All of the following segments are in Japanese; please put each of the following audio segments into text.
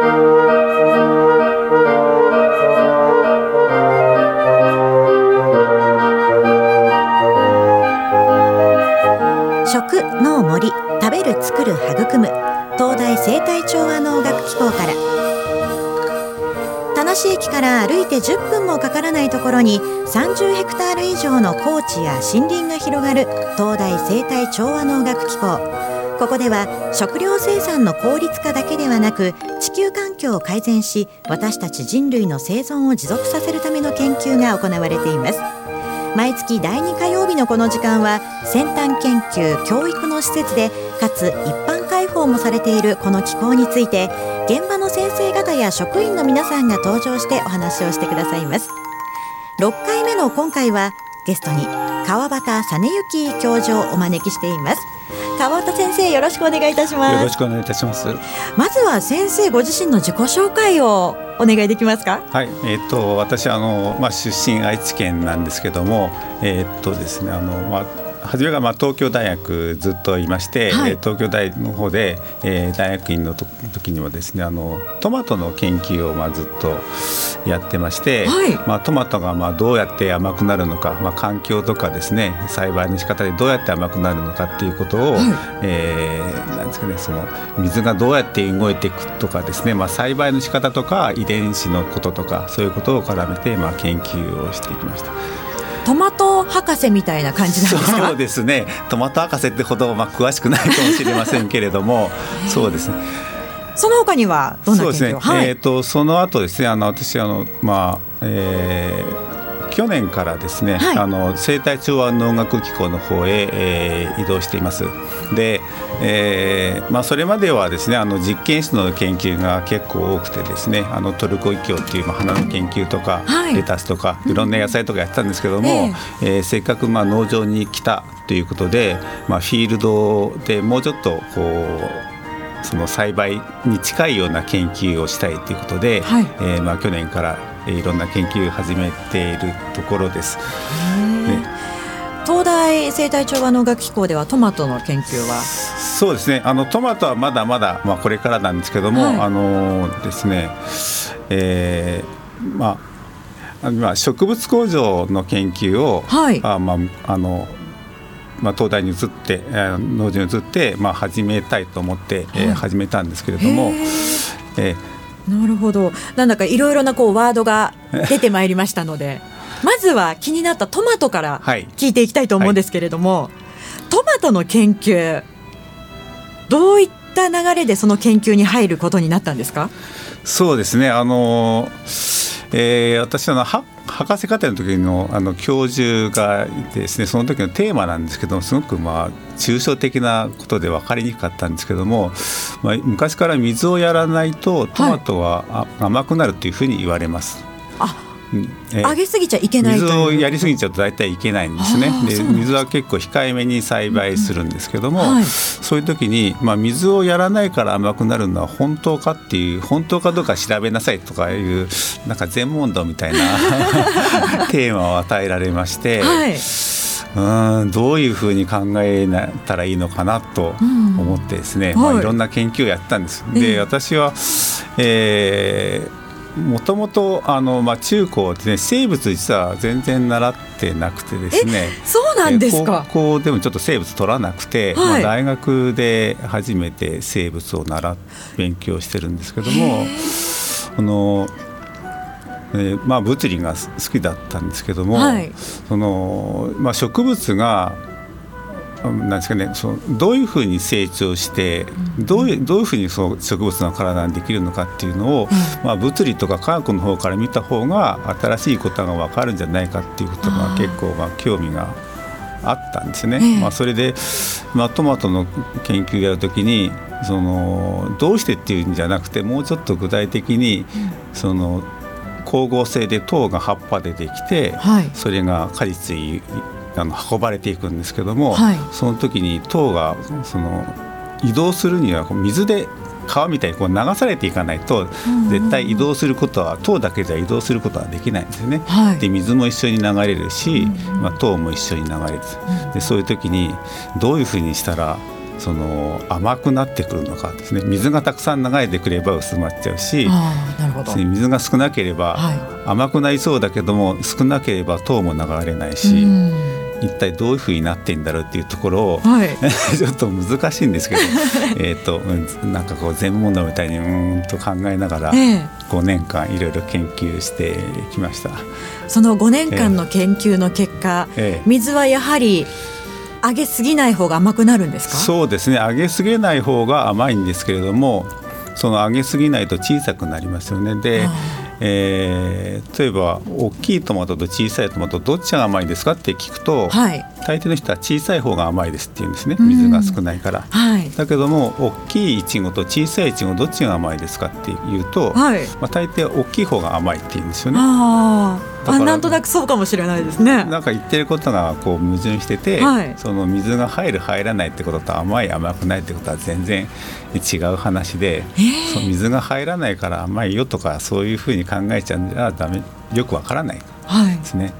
食農森食べる作る育む。東大生態調和農学機構から。田無駅から歩いて10分もかからないところに30ヘクタール以上の高地や森林が広がる東大生態調和農学機構。ここでは食料生産の効率化だけではなく地球環境を改善し私たち人類の生存を持続させるための研究が行われています。毎月第2火曜日のこの時間は先端研究教育の施設でかつ一般開放もされているこの機構について現場の先生方や職員の皆さんが登場してお話をしてくださいます。6回目の今回はゲストに川端実之教授をお招きしています。川端先生よろしくお願いいたします。よろしくお願いいたします。まずは先生ご自身の自己紹介をお願いできますか？はい。えー、っと私あのまあ出身愛知県なんですけどもえー、っとですねあのまあ初めがまあ東京大学ずっといまして、はい、東京大の方で、えー、大学院の時にもですねあのトマトの研究をまあずっとやってまして、はい、まあ、トマトがまあどうやって甘くなるのか、まあ、環境とかですね栽培の仕方でどうやって甘くなるのかっていうことを、はい、えー、なんですかねその水がどうやって動いていくとかですね、まあ、栽培の仕方とか遺伝子のこととかそういうことを絡めてまあ研究をしていきました。トマト博士みたいな感じなんですか？そうですね。トマト博士ってほどまあ詳しくないかもしれませんけれども そうですね。その他にはどんな研究そうですね、はい、えーと、その後ですねあの私あのまあえー去年からですね、はい、あの生態調和農学機構の方へ、えー、移動しています。で、えーまあ、それまではですねあの実験室の研究が結構多くてですねあのトルコイキョウっていう、まあ、花の研究とか、はい、レタスとかいろんな野菜とかやってたんですけども、えー、えー、せっかくまあ農場に来たということで、まあ、フィールドでもうちょっとこうその栽培に近いような研究をしたいということで、はい、えー、まあ、去年からいろんな研究を始めているところです。東大生態調和農学機構ではトマトの研究は？そうですね。あのトマトはまだまだ、まあ、これからなんですけども、はい、あのですね、えー、まあ今植物工場の研究を、はい、あまああのまあ、東大に移って、えー、農場に移って、まあ、始めたいと思って、えー、始めたんですけれども、えー、なるほど。なんだかいろいろなこうワードが出てまいりましたのでまずは気になったトマトから聞いていきたいと思うんですけれども、はいはい、トマトの研究どういった流れでその研究に入ることになったんですか？そうですね。あのえー、私は博士課程の時のあの教授がいてですねその時のテーマなんですけどすごくまあ抽象的なことで分かりにくかったんですけども、まあ、昔から水をやらないとトマトは甘くなるというふうに言われます。はい上げすぎちゃいけない水をやりすぎちゃうと大体いけないんですね。で水は結構控えめに栽培するんですけども、うんはい、そういう時に、まあ、水をやらないから甘くなるのは本当かっていう本当かどうか調べなさいとかいうなんか全問答みたいな テーマを与えられまして。はい。うんどういうふうに考えたらいいのかなと思ってですね、うんはい。まあ、いろんな研究をやったんです。で、私は、えーもともとあの、まあ、中高で、ね、生物実は全然習ってなくてですね。そうなんですか？高校でもちょっと生物取らなくて、はい、まあ、大学で初めて生物を習勉強してるんですけどもあの、えー、まあ、物理が好きだったんですけども、はい、そのまあ、植物がなんですかね、そのどういうふうに成長してどういうどういうふうにその植物の体にできるのかっていうのを、まあ、物理とか科学の方から見た方が新しいことが分かるんじゃないかっていうことが結構まあ興味があったんですね。まあ、それで、まあ、トマトの研究やるときにそのどうしてっていうんじゃなくてもうちょっと具体的にその光合成で糖が葉っぱでできて、はい、それが果実にあの運ばれていくんですけども、はい、その時に糖がその移動するには水で川みたいにこう流されていかないと絶対移動することは糖だけでは移動することはできないんですよね。はい、で水も一緒に流れるし、まあ、糖も一緒に流れるでそういう時にどういうふうにしたらその甘くなってくるのかですね。水がたくさん流れてくれば薄まっちゃうし水が少なければ甘くなりそうだけども少なければ糖も流れないし。一体どういうふうになってんだろうっていうところを、はい、ちょっと難しいんですけど えとなんかこう全問題みたいにうんと考えながら5年間いろいろ研究してきました。その5年間の研究の結果、ええ、水はやはり揚げすぎない方が甘くなるんですか？そうですね。揚げすぎない方が甘いんですけれどもその揚げすぎないと小さくなりますよね。で、えー、例えば大きいトマトと小さいトマトどっちが甘いですかって聞くと、はい、大抵の人は小さい方が甘いですって言うんですね。水が少ないから、はい、だけども大きいいちごと小さいいちごどっちが甘いですかって言うと、はい、まあ、大抵大きい方が甘いって言うんですよね。ああなんとなくそうかもしれないですね。なんか言ってることがこう矛盾してて、はい、その水が入る入らないってことと甘い甘くないってことは全然違う話で、えー、その水が入らないから甘いよとかそういうふうに考えちゃうんじゃダメよくわからないですね。はい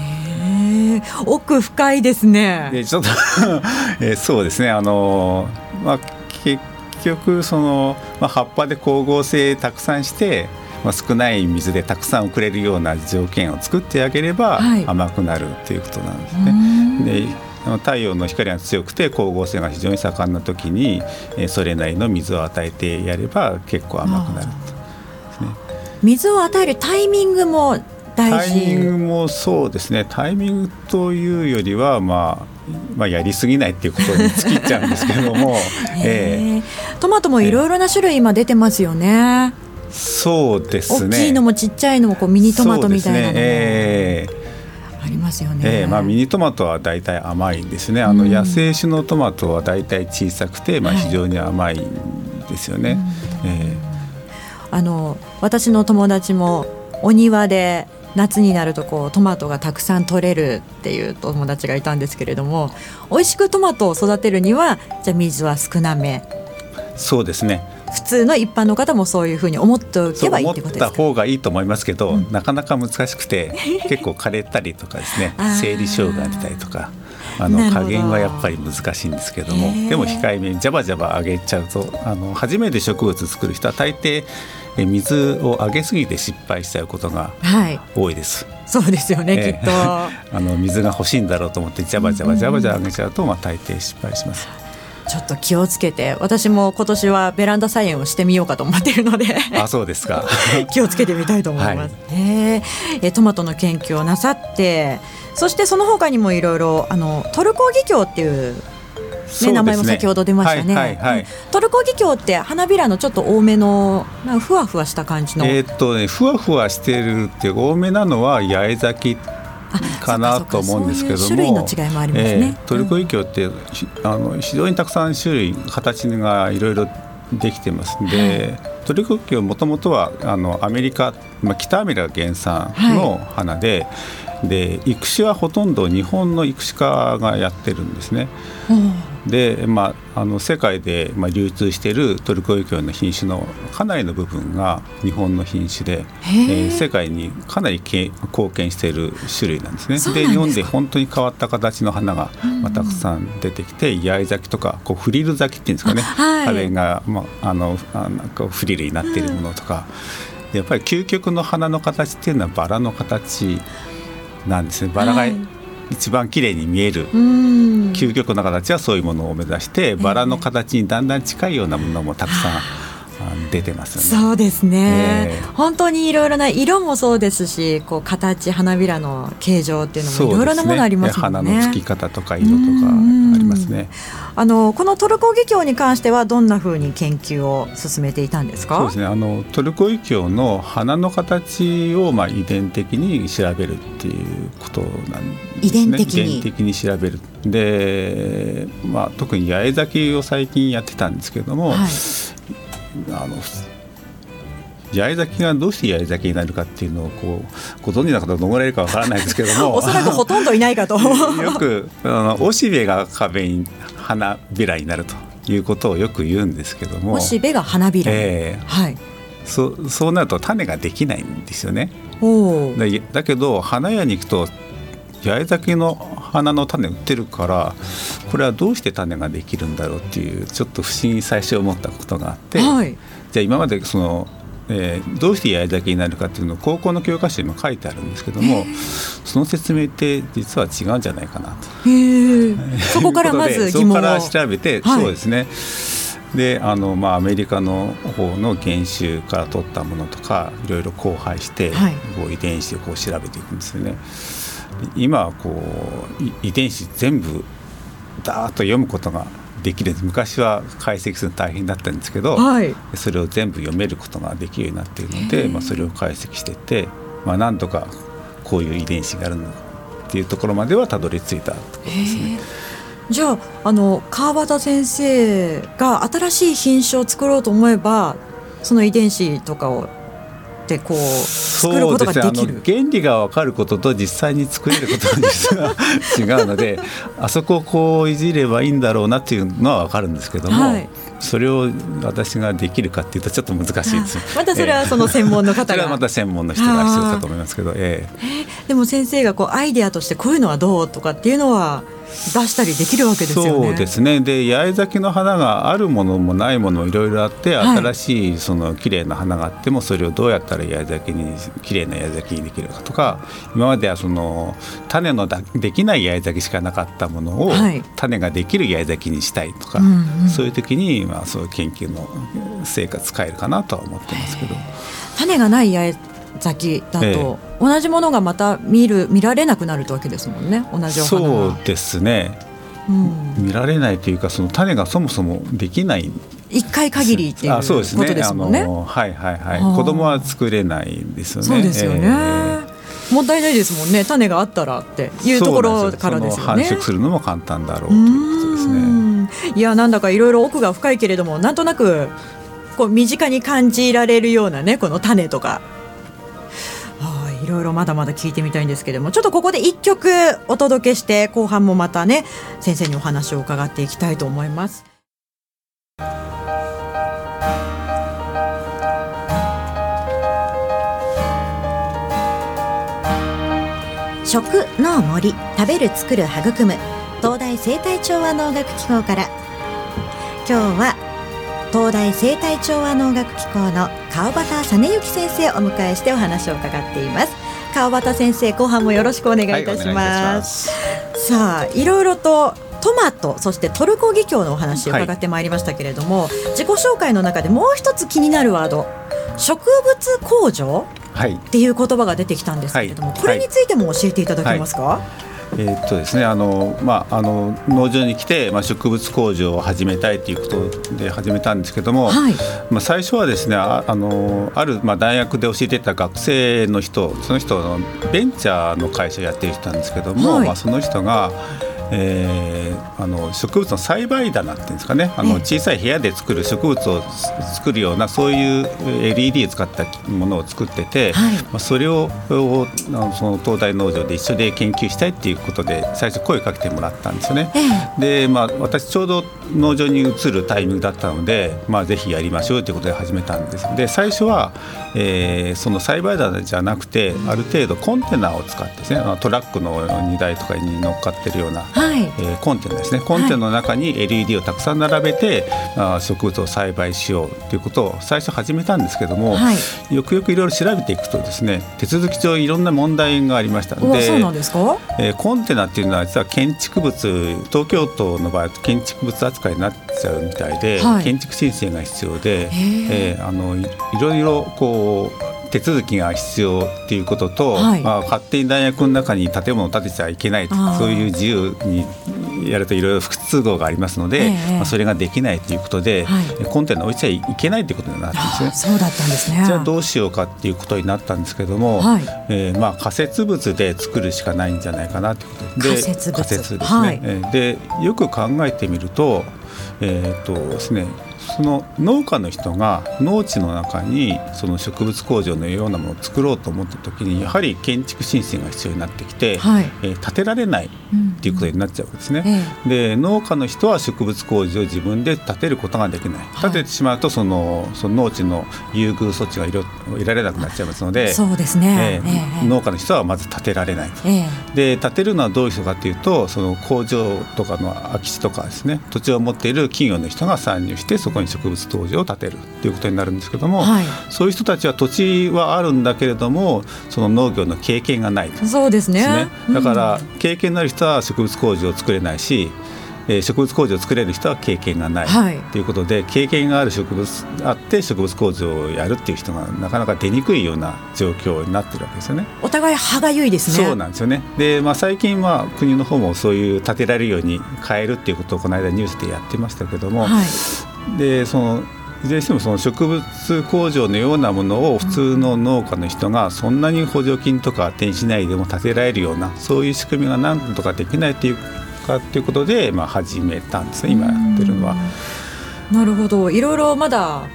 えー、奥深いですね。でちょっと えー、そうですねあのまあ結局その、まあ、葉っぱで光合成たくさんしてまあ、少ない水でたくさん送れるような条件を作ってあげれば甘くなるということなんですね。で太陽の光が強くて光合成が非常に盛んな時にそれなりの水を与えてやれば結構甘くなると、ね、水を与えるタイミングも大事。タイミングもそうですね。タイミングというよりは、まあ、まあやりすぎないっていうことに尽きちゃうんですけども、えー、トマトもいろいろな種類今出てますよね。そうですね。大きいのもちっちゃいのもこうミニトマトみたいなのも、ね。えー、ありますよね、えーまあ、ミニトマトは大体甘いんですね。あの野生種のトマトは大体小さくて、まあ、非常に甘いんですよね。はい、えー、あの私の友達もお庭で夏になるとこうトマトがたくさん取れるっていう友達がいたんですけれども美味しくトマトを育てるにはじゃあ水は少なめ。そうですね普通の一般の方もそういうふうに思っておけばいいってことですか？思った方がいいと思いますけど、うん、なかなか難しくて 結構枯れたりとかですね生理障害が出たりとか。あの加減はやっぱり難しいんですけどもでも控えめにジャバジャバ上げちゃうとあの初めて植物作る人は大抵水をあげすぎて失敗しちゃうことが多いです。はい、そうですよね、えー、きっと。あの水が欲しいんだろうと思ってジャバジャバジャバジャバ上げちゃうと、まあ、大抵失敗します。ちょっと気をつけて私も今年はベランダ菜園をしてみようかと思っているので。あそうですか。気をつけてみたいと思います、はい、えトマトの研究をなさってそしてその他にもいろいろあのトルコギキョウっていうね、名前も先ほど出ましたね、はいはいはい、トルコギキョウって花びらのちょっと多めのふわふわした感じの。えー、っとねふわふわしてるって多めなのは八重咲きかなと思うんですけども。種類の違いもありますね、えー、トルコギキョウってあの非常にたくさん種類形がいろいろできてます。んで、はい、トルコギキョウもともとはあのアメリカ、まあ、北アメリカ原産の花で、はい、で育種はほとんど日本の育種家がやってるんですね。で、まあ、あの世界で、まあ、流通しているトルコギキョウの品種のかなりの部分が日本の品種で、えー、世界にかなり貢献している種類なんですね。で日本で本当に変わった形の花が、まあ、たくさん出てきて八重咲きとかこうフリル咲きっていうんですかね、はい、あれが、まあ、あのあなんかフリルになっているものとか、やっぱり究極の花の形っていうのはバラの形なんですね。バラが、はい一番綺麗に見える究極の形はそういうものを目指してバラの形にだんだん近いようなものもたくさん出てますね。そうですね、えー、本当にいろいろな色もそうですしこう形花びらの形状っていうのもいろいろなものありますもんね。ね花の付き方とか色とかありますね。あのこのトルコギキョウに関してはどんなふうに研究を進めていたんですか？そうですね。あのトルコギキョウの花の形をまあ遺伝的に調べるっていうことなんですね。遺伝的に。遺伝的に調べる。で、まあ、特に八重咲きを最近やってたんですけれども、はいあの八重咲きがどうして八重咲きになるかっていうのをこうご存知の方どのぐらいいるかわからないですけども。おそらくほとんどいないかと。よくあのおしべが壁に花びらになるということをよく言うんですけども。おしべが花びら、えー、はい。そそうなると種ができないんですよね。だだけど花屋に行くと八重咲きの花の種売ってるからこれはどうして種ができるんだろうっていうちょっと不思議に最初思ったことがあって、はい、じゃあ今までそのえー、どうして八重咲きになるかっていうのを高校の教科書にも書いてあるんですけどもその説明って実は違うんじゃないかなと。そこからまず 疑問を。そこから調べて、はい、そうですね。であの、まあ、アメリカの方の原種から取ったものとかいろいろ交配して、はい、こう遺伝子をこう調べていくんですよね。今こう遺伝子全部ダーッと読むことができる昔は解析するの大変だったんですけど、はい、それを全部読めることができるようになっているので、まあ、それを解析してて、まあ、なんとかこういう遺伝子があるのかっていうところまではたどり着いたところですね。じゃああの川端先生が新しい品種を作ろうと思えばその遺伝子とかをってこう作ることができる、ね、原理が分かることと実際に作れることは実は違うので あそこをこういじればいいんだろうなっていうのは分かるんですけども、はい、それを私ができるかっていうとちょっと難しいです。またそれはその専門の方が、また専門の人が必要かと思いますけど、えー、でも先生がこうアイデアとしてこういうのはどうとかっていうのは出したりできるわけですよね。そうですね。で八重咲きの花があるものもないものもいろいろあって、はい、新しいその綺麗な花があってもそれをどうやったら八重咲きに綺麗な八重咲きにできるかとか今まではその種のできない八重咲きしかなかったものを、はい、種ができる八重咲きにしたいとか、うんうん、そういう時に、まあ、そういう研究の成果使えるかなとは思ってますけど。種がない八重先だと、ええ、同じものがまた見る見られなくなるわけですもんね同じお花そうですね、うん、見られないというかその種がそもそもできない一回限りっていうことですもんね。あねはいはいはい。子供は作れないんですよね。そうですよね。えー、もったいないですもんね。種があったらっていうところからですよね。繁殖するのも簡単だろうということですね。いやなんだかいろいろ奥が深いけれども、なんとなくこう身近に感じられるようなねこの種とかいろいろまだまだ聞いてみたいんですけどもちょっとここで1曲お届けして後半もまたね先生にお話を伺っていきたいと思います。食の森食べる作る育む東大生態調和能楽機構から今日は東大生態調和能楽機構の川端実之先生をお迎えしてお話を伺っています。川端先生後半もよろしくお願いいたします、はい、さあいろいろとトマトそしてトルコギキョウのお話を伺ってまいりましたけれども、はい、自己紹介の中でもう一つ気になるワード植物工場、はい、っていう言葉が出てきたんですけれども、これについても教えていただけますか、えー、っとですねあのまああの農場に来てまあ植物工場を始めたいということで始めたんですけども、はい、まあ最初はですねああのあるまあ大学で教えてた学生の人その人のベンチャーの会社をやってる人なんですけども、はい、まあその人がえー、あの植物の栽培棚っていうんですかねあの小さい部屋で作る植物を作るようなそういう LED を使ったものを作ってて、はい、まあ、それをその東大農場で一緒で研究したいっていうことで最初声をかけてもらったんですよね。で、まあ、私ちょうど農場に移るタイミングだったので、まあ、ぜひやりましょうということで始めたんです。で最初は、えー、その栽培棚じゃなくてある程度コンテナを使ってですねトラックの荷台とかに乗っかってるようなはい、えー、コンテナですね。コンテナの中に LED をたくさん並べて、はい、植物を栽培しようということを最初始めたんですけども、はい、よくよくいろいろ調べていくとですね手続き上いろんな問題がありましたのでそうなんですか、えー、コンテナっていうのは実は建築物東京都の場合建築物扱いになっちゃうみたいで、はい、建築申請が必要で、えー、あのいろいろこう手続きが必要っていうことと、はい、まあ、勝手に大学の中に建物を建てちゃいけないそういう自由にやるといろいろ不都合がありますので、えー、まあ、それができないということで、はい、コンテナ置いちゃいけないということになったんですね。そうだったんですね。じゃあどうしようかっていうことになったんですけども、はい、えー、まあ、仮設物で作るしかないんじゃないかなということで仮設ですね。はい、でよく考えてみると,、えーとですね、その農家の人が農地の中にその植物工場のようなものを作ろうと思った時にやはり建築申請が必要になってきて、はい、えー、建てられないっていうことになっちゃうんですね。うん、で農家の人は植物工場を自分で建てることができない。建ててしまうとそのその農地の優遇措置が得られなくなっちゃいますのでそうですね、えー、農家の人はまず建てられないと。で建てるのはどういう人かというとその工場とかの空き地とかですね土地を持っている企業の人が参入してそこに植物工場を建てるということになるんですけども、はい、そういう人たちは土地はあるんだけれどもその農業の経験がないそうですね、ね、だから経験のある人は植物工場を作れないし、えー、植物工場を作れる人は経験がない、はい、ということで経験がある植物あって植物工場をやるっていう人がなかなか出にくいような状況になってるわけですよね。お互い歯がゆいですね。そうなんですよね。で、まあ最近は国の方もそういう建てられるように変えるっていうことをこの間ニュースでやってましたけども、はい、でそのいずれにしてもその植物工場のようなものを普通の農家の人がそんなに補助金とか手にしないでも建てられるようなそういう仕組みが何とかできないというかということで、まあ、始めたんですね今やってるのは。なるほどいろいろまだ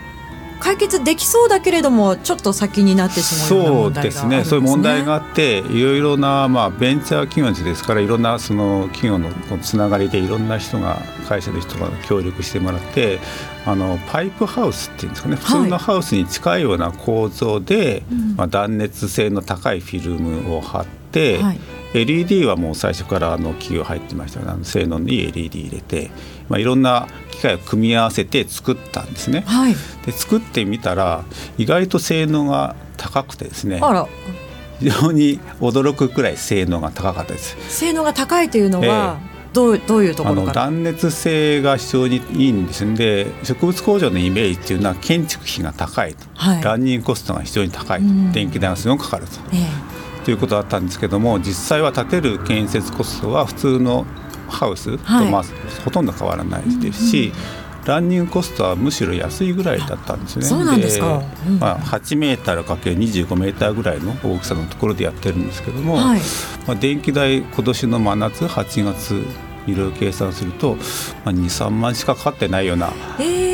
解決できそうだけれどもちょっと先になってしまうそうですね、そういう問題があっていろいろな、まあ、ベンチャー企業ですからいろんなその企業のつながりでいろんな人が会社の人が協力してもらってあのパイプハウスっていうんですかね。普通のハウスに近いような構造で、はい、まあ、断熱性の高いフィルムを貼って、はい LED はもう最初からあの企業入ってましたあの性能のいい LED 入れて、まあ、いろんな機械を組み合わせて作ったんですね。はい、で作ってみたら意外と性能が高くてですね非常に驚くくらい性能が高かったです。性能が高いというのは、えーどうどういうところあの断熱性が非常にいいんですんで植物工場のイメージっていうのは建築費が高いと、はい、ランニングコストが非常に高いと、電気代がすごくかかると、えということだったんですけども実際は建てる建設コストは普通のハウスとまあ、ほとんど変わらないですし、ランニングコストはむしろ安いぐらいだったんですね。そうなんですか。まあ8メーターかける25メーターぐらいの大きさのところでやってるんですけども、はい、まあ電気代今年の真夏8月いろいろ計算すると、まあ、23万しかかかってないような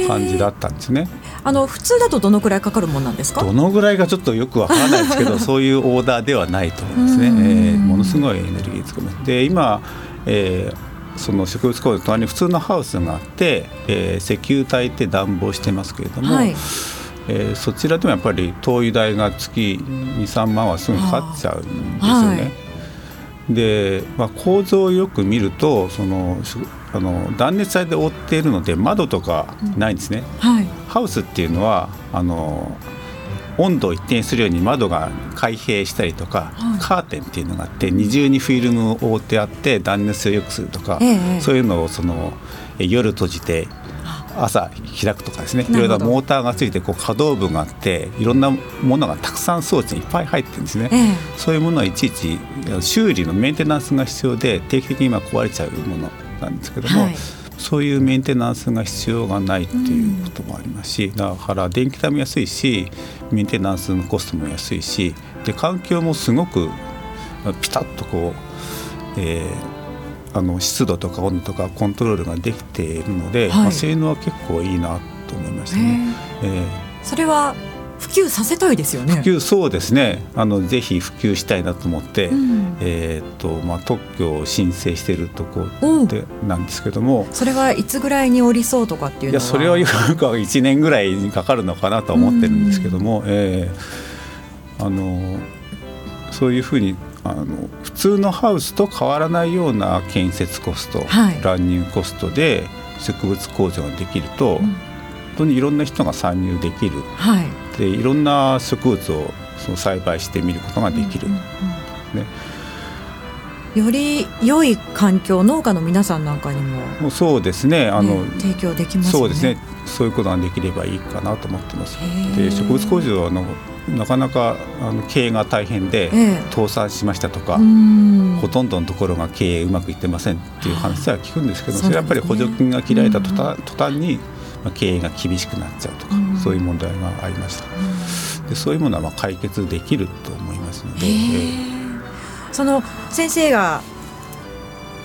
感じだったんですね。あの普通だとどのくらいかかるもんなんですか？どのぐらいかちょっとよくわからないですけど そういうオーダーではないと思いますね、えー、ものすごいエネルギー使いますで今、えー、その植物工場の隣に普通のハウスがあって、えー、石油炊いて暖房してますけれども、はい、えー、そちらでもやっぱり灯油代が月23万はすぐかかっちゃうんですよね。はいで、まあ、構造をよく見るとそのあの断熱材で覆っているので窓とかないんですね、うんはい、ハウスっていうのはあの温度を一定するように窓が開閉したりとか、はい、カーテンっていうのがあって二重にフィルムを覆ってあって断熱性を良くするとか、ええ、そういうのをその夜閉じて朝開くとかですねいろいろなモーターがついてこう可動部があっていろんなものがたくさん装置にいっぱい入ってるんですね、ええ、そういうものはいちいち修理のメンテナンスが必要で定期的に今壊れちゃうものなんですけども、はい、そういうメンテナンスが必要がないっていうこともありますし、だから電気代も安いしメンテナンスのコストも安いしで環境もすごくピタッとこう、えー、あの湿度とか温度とかコントロールができているので、はい、まあ、性能は結構いいなと思いましたね。えー、それは普及させたいですよね。普及そうですね。あのぜひ普及したいなと思って、うん、えっ、とまあ特許を申請しているところでなんですけども、それはいつぐらいに降りそうとかっていうのは、いやそれはよく一年ぐらいにかかるのかなと思ってるんですけども、うん、えー、あのそういうふうにあの普通のハウスと変わらないような建設コスト、はい、乱入コストで植物工場ができると、うん、本当にいろんな人が参入できる、はい、でいろんな植物をその栽培してみることができる、うんうんうん、ね、より良い環境農家の皆さんなんかにももそうですね。あの、ね、提供できます、ね、そうですね。そういうことができればいいかなと思ってます。で植物工場のなかなかあの経営が大変で、倒産しましたとか、ほとんどのところが経営うまくいってませんっていう話は聞くんですけど、それやっぱり補助金が切られた途端,、途端に、まあ、経営が厳しくなっちゃうとか、そういう問題がありました。でそういうものはまあ解決できると思いますので。その先生が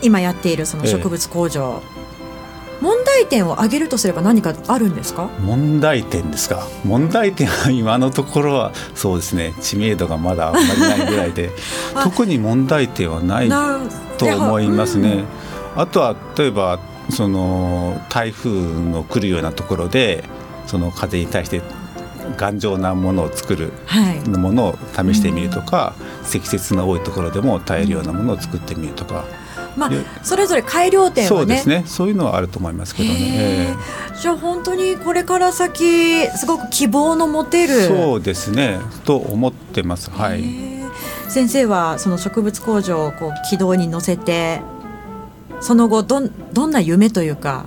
今やっているその植物工場、問題題点を挙げるとすれば何かあるんですか？問題点ですか？問題点は今のところはそうですね。知名度がまだあんまりないぐらいで。特に問題点はないと思いますね。あとは例えばその台風の来るようなところでその風に対して頑丈なものを作るものを試してみるとか、はい、積雪の多いところでも耐えるようなものを作ってみるとか。まあ、それぞれ改良点、ね、そうですね。そういうのはあると思いますけどね、じゃあ本当にこれから先すごく希望の持てるそうですね。と思ってます。はい。先生はその植物工場をこう軌道に乗せてその後どどんな夢というか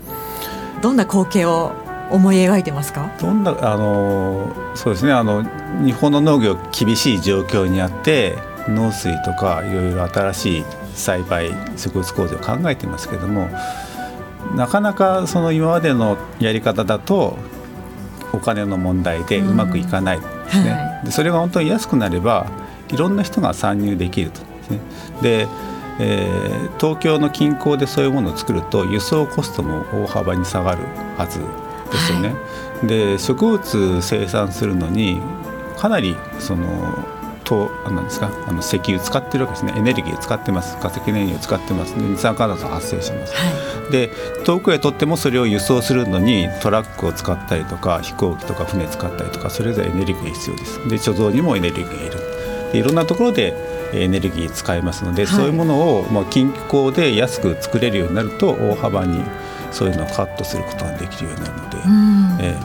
どんな光景を思い描いてますか？どんなあのそうですね。あの日本の農業厳しい状況にあって農水とかいろいろ新しい栽培植物工場を考えてますけどもなかなかその今までのやり方だとお金の問題でうまくいかないですね、はい、でそれが本当に安くなればいろんな人が参入できると。ですねでえー、東京の近郊でそういうものを作ると輸送コストも大幅に下がるはずですよね。はい、で植物生産するのにかなりそのとなんですかあの石油使ってるわけですね。エネルギーを使ってます。化石燃料を使ってます。二酸化炭素発生します、はい、で遠くへとってもそれを輸送するのにトラックを使ったりとか飛行機とか船使ったりとかそれぞれエネルギーが必要です。で貯蔵にもエネルギーがいる。でいろんなところでエネルギー使えますので、はい、そういうものをまあ近郊で安く作れるようになると大幅にそういうのをカットすることができるようになるので、え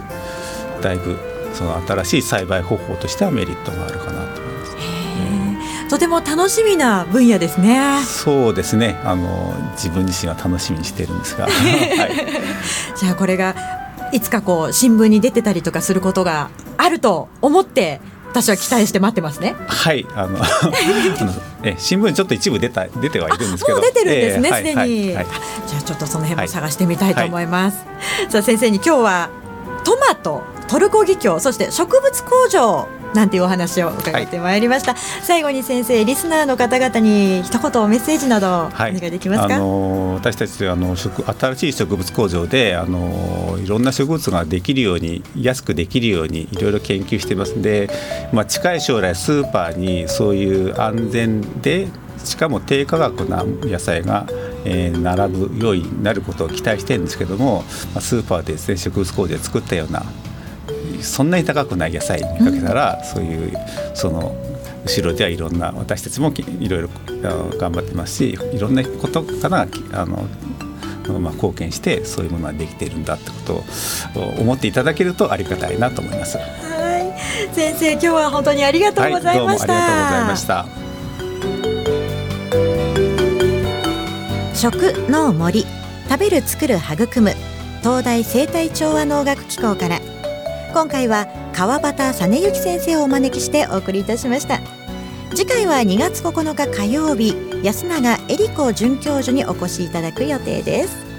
ー、だいぶその新しい栽培方法としてはメリットがあるかなとても楽しみな分野ですね。そうですね。あの自分自身は楽しみにしているんですが、はい、じゃあこれがいつかこう新聞に出てたりとかすることがあると思って私は期待して待ってますね。はい。あの え新聞ちょっと一部出た出てはいるんですけど、もう出てるんですね。すで、えー、に、はいはい、じゃあちょっとその辺も探してみたいと思います。はい、さあ先生に今日はトマトトルコギキョウそして植物工場なんていうお話を伺ってまいりました、はい、最後に先生リスナーの方々に一言メッセージなどお願いできますか、はい、あの私たちあの植新しい植物工場であのいろんな植物ができるように安くできるようにいろいろ研究してますんで、まあ、近い将来スーパーにそういう安全でしかも低価格な野菜がえー、並ぶようになることを期待してるんですけども、まあ、スーパーでですね植物工場で作ったようなそんなに高くない野菜見かけたら、うん、そういうその後ろではいろんな私たちもいろいろ頑張ってますしいろんなことからあのまあ、貢献してそういうものができているんだってことを思っていただけるとありがたいなと思います。はい、先生今日は本当にありがとうございました。はい、ありがとうございました。食農森食べる作る育む東大生態調和能学機構から今回は川端実之先生をお招きしてお送りいたしました。次回は2月9日火曜日安永恵里子准教授にお越しいただく予定です。